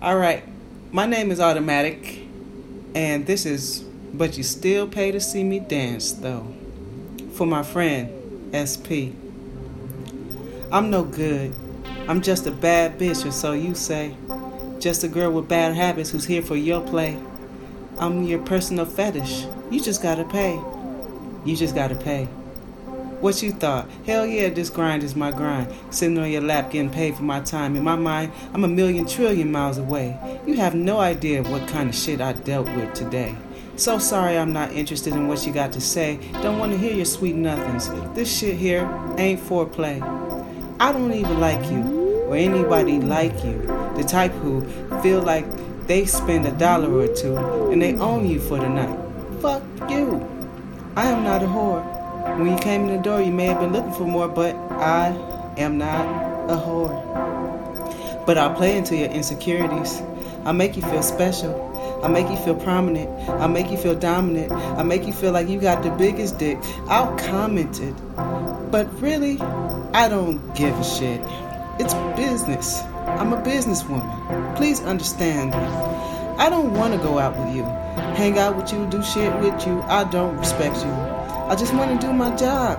All right, my name is Audamatik, and this is But You Still Pay to See Me Dance, though. For my friend, SP. I'm no good. I'm just a bad bitch, or so you say. Just a girl with bad habits who's here for your play. I'm your personal fetish. You just gotta pay. You just gotta pay. What you thought? Hell yeah, this grind is my grind. Sitting on your lap getting paid for my time. In my mind, I'm a million trillion miles away. You have no idea what kind of shit I dealt with today. So sorry I'm not interested in what you got to say. Don't want to hear your sweet nothings. This shit here ain't foreplay. I don't even like you or anybody like you. The type who feel like they spend a dollar or two and they own you for the night. Fuck you. I am not a whore. When you came in the door, you may have been looking for more, but I am not a whore. But I'll play into your insecurities. I'll make you feel special. I'll make you feel prominent. I'll make you feel dominant. I'll make you feel like you got the biggest dick. I'll comment it. But really, I don't give a shit. It's business. I'm a businesswoman. Please understand me. I don't want to go out with you, hang out with you, do shit with you. I don't respect you. I just want to do my job,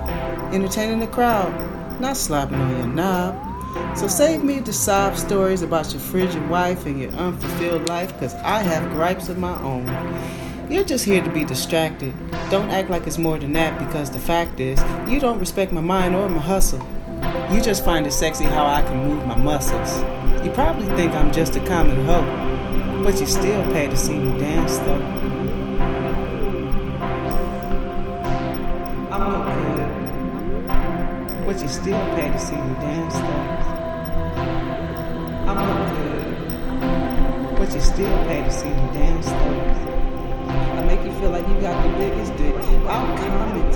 entertaining the crowd, not slopping on your knob. So save me the sob stories about your frigid wife and your unfulfilled life, because I have gripes of my own. You're just here to be distracted. Don't act like it's more than that, because the fact is, you don't respect my mind or my hustle. You just find it sexy how I can move my muscles. You probably think I'm just a common hoe, but you still pay to see me dance though. Good, but you still pay to see me dance though. I'm good, but you still pay to see me dance though. I make you feel like you got the biggest dick. I'll comment,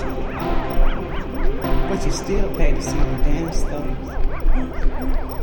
but you still pay to see me dance though.